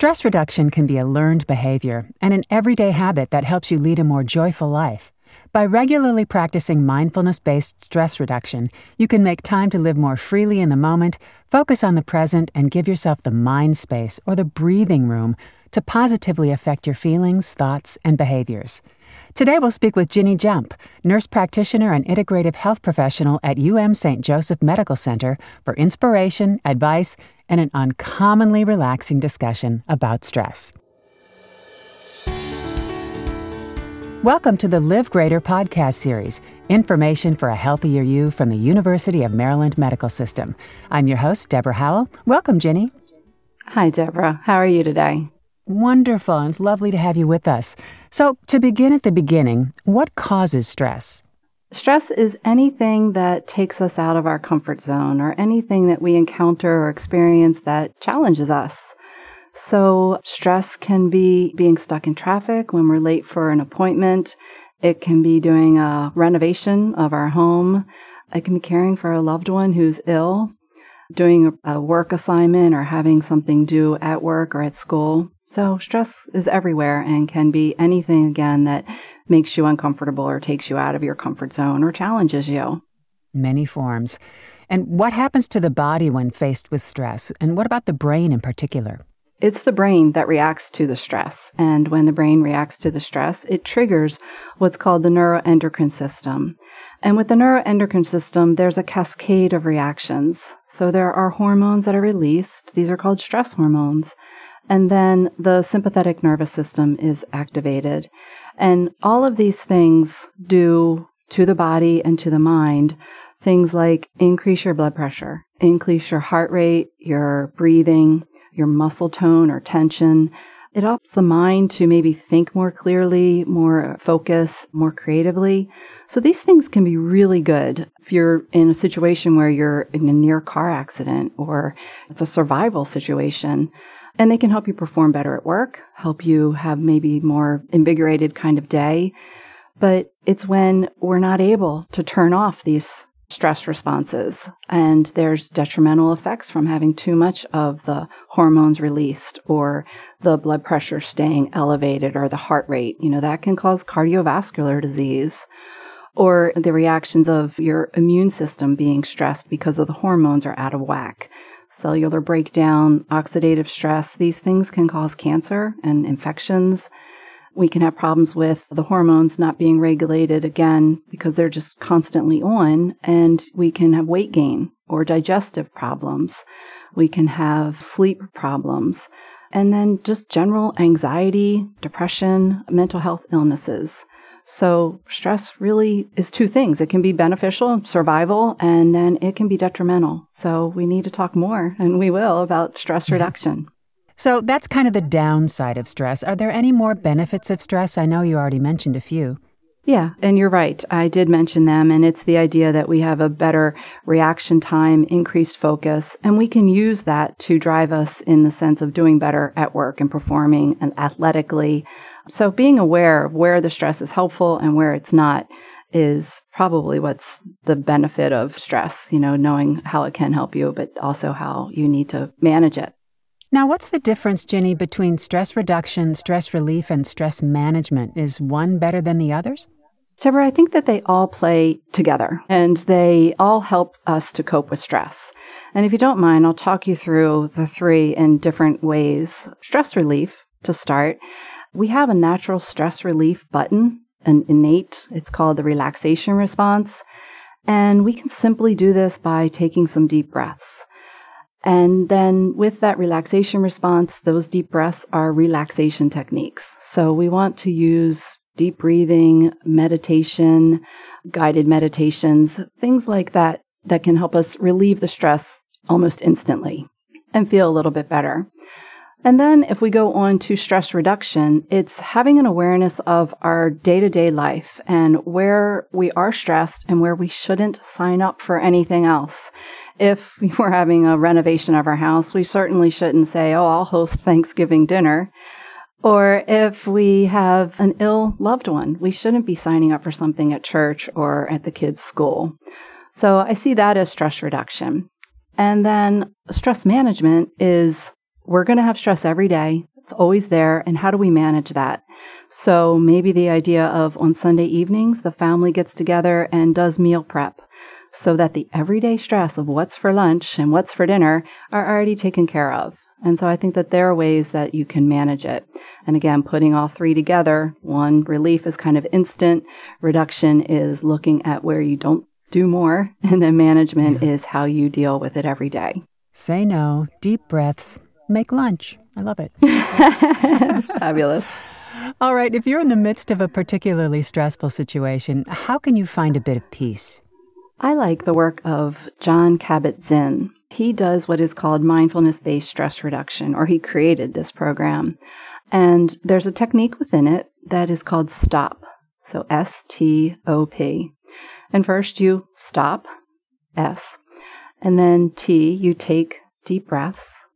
Stress reduction can be a learned behavior and an everyday habit that helps you lead a more joyful life. By regularly practicing mindfulness based stress reduction, you can make time to live more freely in the moment, focus on the present, and give yourself the mind space or the breathing room to positively affect your feelings, thoughts, and behaviors. Today we'll speak with Ginny Jump, nurse practitioner and integrative health professional at UM St. Joseph Medical Center, for inspiration, advice, and an uncommonly relaxing discussion about stress. Welcome to the Live Greater podcast series, information for a healthier you from the University of Maryland Medical System. I'm your host, Deborah Howell. Welcome, Ginny. Hi, Deborah. How are you today? Wonderful. It's lovely to have you with us. So, to begin at the beginning, what causes stress? Stress is anything that takes us out of our comfort zone or anything that we encounter or experience that challenges us. So, stress can be being stuck in traffic when we're late for an appointment. It can be doing a renovation of our home. It can be caring for a loved one who's ill, doing a work assignment or having something due at work or at school. So, stress is everywhere and can be anything again that makes you uncomfortable or takes you out of your comfort zone or challenges you. Many forms. And what happens to the body when faced with stress? And what about the brain in particular? It's the brain that reacts to the stress. And when the brain reacts to the stress, it triggers what's called the neuroendocrine system. And with the neuroendocrine system, there's a cascade of reactions. So there are hormones that are released. These are called stress hormones. And then the sympathetic nervous system is activated. And all of these things do to the body and to the mind things like increase your blood pressure, increase your heart rate, your breathing, your muscle tone or tension. It helps the mind to maybe think more clearly, more focus, more creatively. So these things can be really good if you're in a situation where you're in a near car accident or it's a survival situation. And they can help you perform better at work, help you have maybe more invigorated kind of day. But it's when we're not able to turn off these stress responses. And there's detrimental effects from having too much of the hormones released or the blood pressure staying elevated or the heart rate. You know, that can cause cardiovascular disease or the reactions of your immune system being stressed because of the hormones are out of whack. Cellular breakdown, oxidative stress, these things can cause cancer and infections we can have problems with the hormones not being regulated again because they're just constantly on, and we can have weight gain or digestive problems. We can have sleep problems, and then just general anxiety, depression, mental health illnesses. So, stress really is two things. It can be beneficial, survival, and then it can be detrimental. So, we need to talk more, and we will, about stress mm-hmm. reduction. So that's kind of the downside of stress. Are there any more benefits of stress? I know you already mentioned a few. Yeah, and you're right. I did mention them, and it's the idea that we have a better reaction time, increased focus, and we can use that to drive us in the sense of doing better at work and performing and athletically. So, being aware of where the stress is helpful and where it's not is probably what's the benefit of stress, you know, knowing how it can help you, but also how you need to manage it. Now, what's the difference, Ginny, between stress reduction, stress relief, and stress management? Is one better than the others? Deborah, I think that they all play together and they all help us to cope with stress. And if you don't mind, I'll talk you through the three in different ways. Stress relief, to start, we have a natural stress relief button, an innate, it's called the relaxation response. And we can simply do this by taking some deep breaths. And then with that relaxation response, those deep breaths are relaxation techniques. So we want to use deep breathing, meditation, guided meditations, things like that that can help us relieve the stress almost instantly and feel a little bit better. And then if we go on to stress reduction, it's having an awareness of our day to day life and where we are stressed and where we shouldn't sign up for anything else if we're having a renovation of our house, we certainly shouldn't say, oh, I'll host Thanksgiving dinner. Or if we have an ill loved one, we shouldn't be signing up for something at church or at the kids' school. So I see that as stress reduction. And then stress management is we're going to have stress every day. It's always there. And how do we manage that? So maybe the idea of on Sunday evenings, the family gets together and does meal prep so that the everyday stress of what's for lunch and what's for dinner are already taken care of. And so I think that there are ways that you can manage it. And again, putting all three together, one relief is kind of instant, reduction is looking at where you don't do more, and then management yeah. is how you deal with it every day. Say no, deep breaths, make lunch. I love it. Fabulous. All right, if you're in the midst of a particularly stressful situation, how can you find a bit of peace? I like the work of Jon Kabat-Zinn. He does what is called mindfulness based stress reduction, or he created this program. And there's a technique within it that is called STOP. So S T O P. And first you stop, S. And then T, you take deep breaths.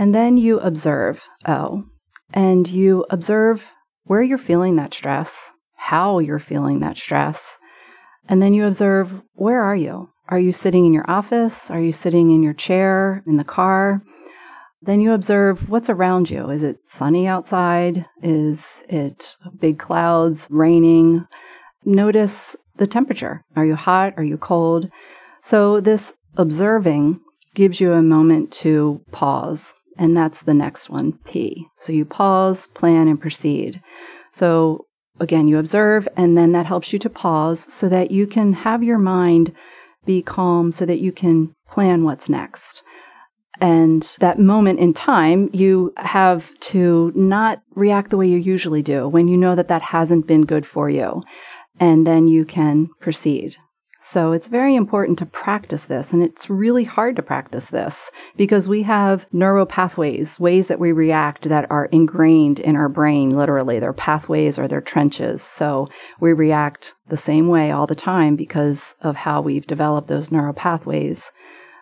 And then you observe, O. And you observe where you're feeling that stress, how you're feeling that stress, and then you observe where are you? Are you sitting in your office? Are you sitting in your chair, in the car? Then you observe what's around you. Is it sunny outside? Is it big clouds, raining? Notice the temperature. Are you hot? Are you cold? So, this observing gives you a moment to pause. And that's the next one, P. So, you pause, plan, and proceed. So, again, you observe, and then that helps you to pause so that you can have your mind be calm so that you can plan what's next. And that moment in time, you have to not react the way you usually do when you know that that hasn't been good for you. And then you can proceed. So it's very important to practice this. And it's really hard to practice this because we have neural pathways, ways that we react that are ingrained in our brain, literally. They're pathways or they're trenches. So we react the same way all the time because of how we've developed those neural pathways.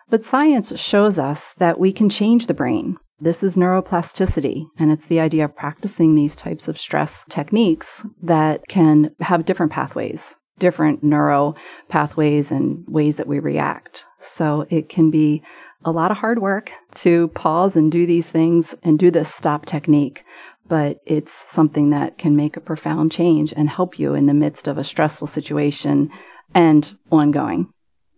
But science shows us that we can change the brain. This is neuroplasticity, and it's the idea of practicing these types of stress techniques that can have different pathways different neuro pathways and ways that we react. So it can be a lot of hard work to pause and do these things and do this stop technique. But it's something that can make a profound change and help you in the midst of a stressful situation and ongoing.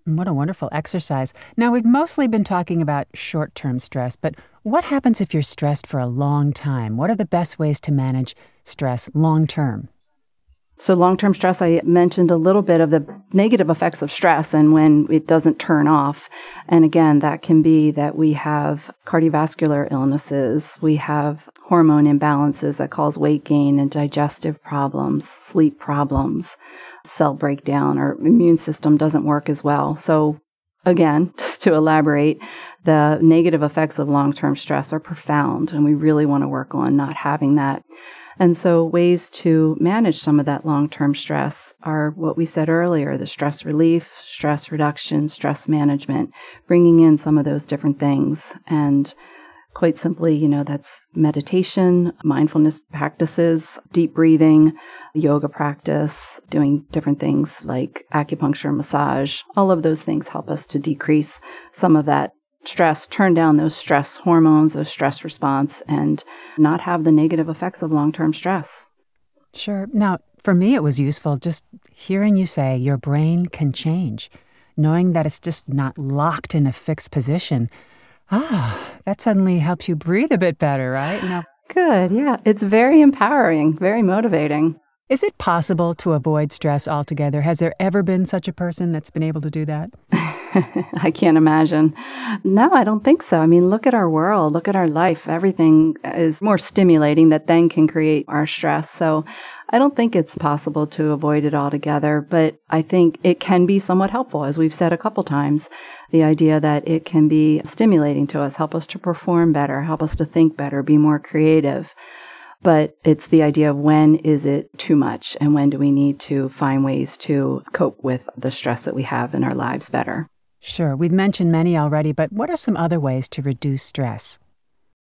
What a wonderful exercise. Now, we've mostly been talking about short term stress, but what happens if you're stressed for a long time? What are the best ways to manage stress long term? So, long term stress, I mentioned a little bit of the negative effects of stress and when it doesn't turn off. And again, that can be that we have cardiovascular illnesses, we have hormone imbalances that cause weight gain and digestive problems, sleep problems, cell breakdown, or immune system doesn't work as well. So, again, just to elaborate, the negative effects of long term stress are profound, and we really want to work on not having that. And so, ways to manage some of that long term stress are what we said earlier the stress relief, stress reduction, stress management, bringing in some of those different things. And quite simply, you know, that's meditation, mindfulness practices, deep breathing, yoga practice, doing different things like acupuncture, massage. All of those things help us to decrease some of that stress, turn down those stress hormones, those stress response, and not have the negative effects of long term stress. Sure. Now, for me, it was useful just hearing you say your brain can change, knowing that it's just not locked in a fixed position. Ah, that suddenly helps you breathe a bit better, right? Now, Good. Yeah. It's very empowering, very motivating. Is it possible to avoid stress altogether? Has there ever been such a person that's been able to do that? I can't imagine. No, I don't think so. I mean, look at our world, look at our life. Everything is more stimulating that then can create our stress. So I don't think it's possible to avoid it altogether, but I think it can be somewhat helpful, as we've said a couple times. The idea that it can be stimulating to us, help us to perform better, help us to think better, be more creative. But it's the idea of when is it too much and when do we need to find ways to cope with the stress that we have in our lives better. Sure. We've mentioned many already, but what are some other ways to reduce stress?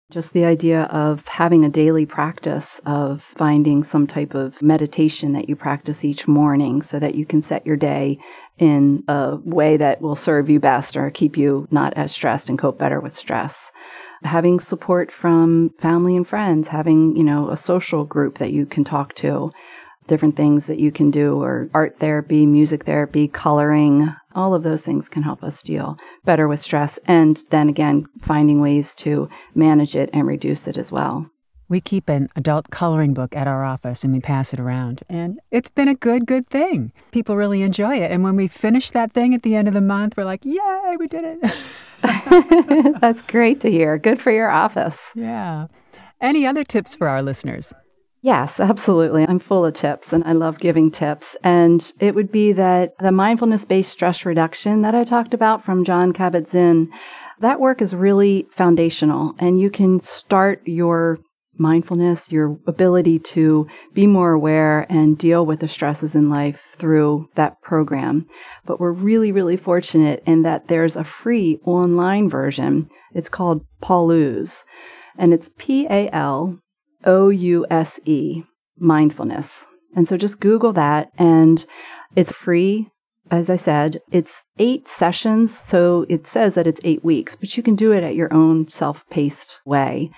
Just the idea of having a daily practice of finding some type of meditation that you practice each morning so that you can set your day in a way that will serve you best or keep you not as stressed and cope better with stress having support from family and friends, having, you know, a social group that you can talk to, different things that you can do, or art therapy, music therapy, coloring, all of those things can help us deal better with stress. And then again, finding ways to manage it and reduce it as well. We keep an adult coloring book at our office and we pass it around. And it's been a good, good thing. People really enjoy it. And when we finish that thing at the end of the month, we're like, yay, we did it. That's great to hear. Good for your office. Yeah. Any other tips for our listeners? Yes, absolutely. I'm full of tips and I love giving tips. And it would be that the mindfulness based stress reduction that I talked about from Jon Kabat Zinn, that work is really foundational and you can start your mindfulness, your ability to be more aware and deal with the stresses in life through that program. But we're really, really fortunate in that there's a free online version. It's called Palouse, and it's P A L O U S E, mindfulness. And so just Google that, and it's free. As I said, it's eight sessions. So it says that it's eight weeks, but you can do it at your own self paced way.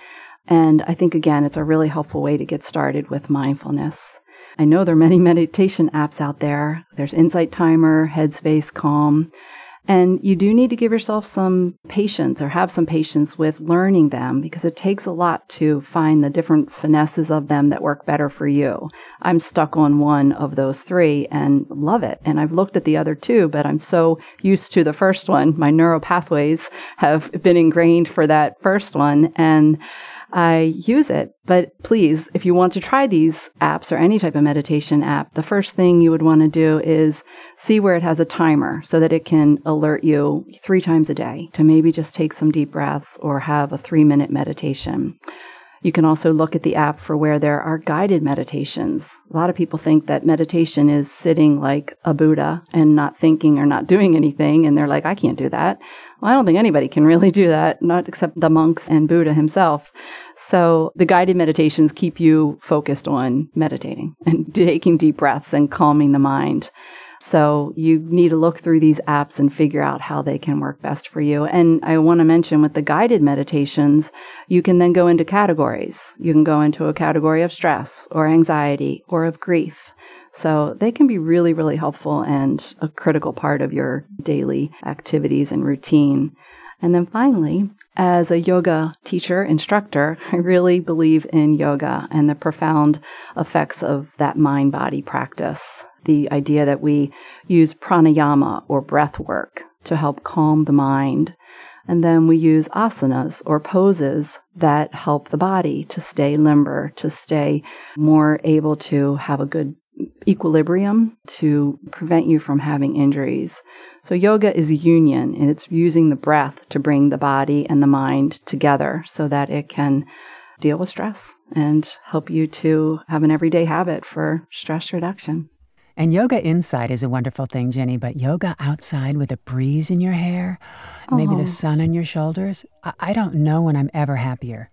And I think, again, it's a really helpful way to get started with mindfulness. I know there are many meditation apps out there. There's Insight Timer, Headspace, Calm. And you do need to give yourself some patience or have some patience with learning them because it takes a lot to find the different finesses of them that work better for you. I'm stuck on one of those three and love it. And I've looked at the other two, but I'm so used to the first one. My neural pathways have been ingrained for that first one. And I use it. But please, if you want to try these apps or any type of meditation app, the first thing you would want to do is see where it has a timer so that it can alert you three times a day to maybe just take some deep breaths or have a three minute meditation. You can also look at the app for where there are guided meditations. A lot of people think that meditation is sitting like a Buddha and not thinking or not doing anything. And they're like, I can't do that. Well, I don't think anybody can really do that, not except the monks and Buddha himself. So the guided meditations keep you focused on meditating and taking deep breaths and calming the mind. So you need to look through these apps and figure out how they can work best for you. And I want to mention with the guided meditations, you can then go into categories. You can go into a category of stress or anxiety or of grief. So they can be really, really helpful and a critical part of your daily activities and routine. And then finally, as a yoga teacher, instructor, I really believe in yoga and the profound effects of that mind body practice. The idea that we use pranayama or breath work to help calm the mind. And then we use asanas or poses that help the body to stay limber, to stay more able to have a good equilibrium to prevent you from having injuries. So, yoga is union and it's using the breath to bring the body and the mind together so that it can deal with stress and help you to have an everyday habit for stress reduction. And yoga inside is a wonderful thing, Ginny, but yoga outside with a breeze in your hair, maybe the oh. sun on your shoulders, I-, I don't know when I'm ever happier.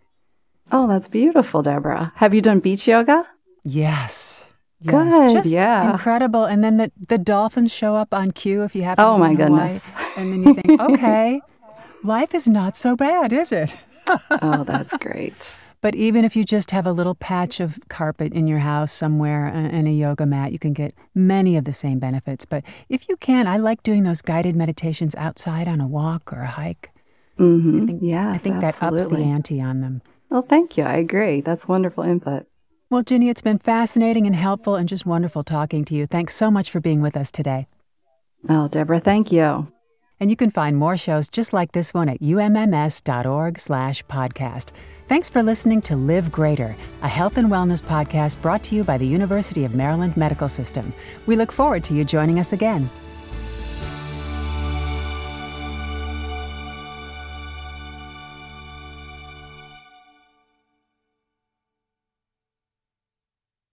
Oh, that's beautiful, Deborah. Have you done beach yoga? Yes. Yes, Good, just yeah. incredible. And then the, the dolphins show up on cue if you happen oh to Oh, my goodness. And then you think, okay, life is not so bad, is it? oh, that's great. But even if you just have a little patch of carpet in your house somewhere and a yoga mat, you can get many of the same benefits. But if you can, I like doing those guided meditations outside on a walk or a hike. Mm-hmm. I think, yes, I think that ups the ante on them. Well, thank you. I agree. That's wonderful input. Well, Ginny, it's been fascinating and helpful and just wonderful talking to you. Thanks so much for being with us today. Oh, Deborah, thank you. And you can find more shows just like this one at umms.org slash podcast. Thanks for listening to Live Greater, a health and wellness podcast brought to you by the University of Maryland Medical System. We look forward to you joining us again.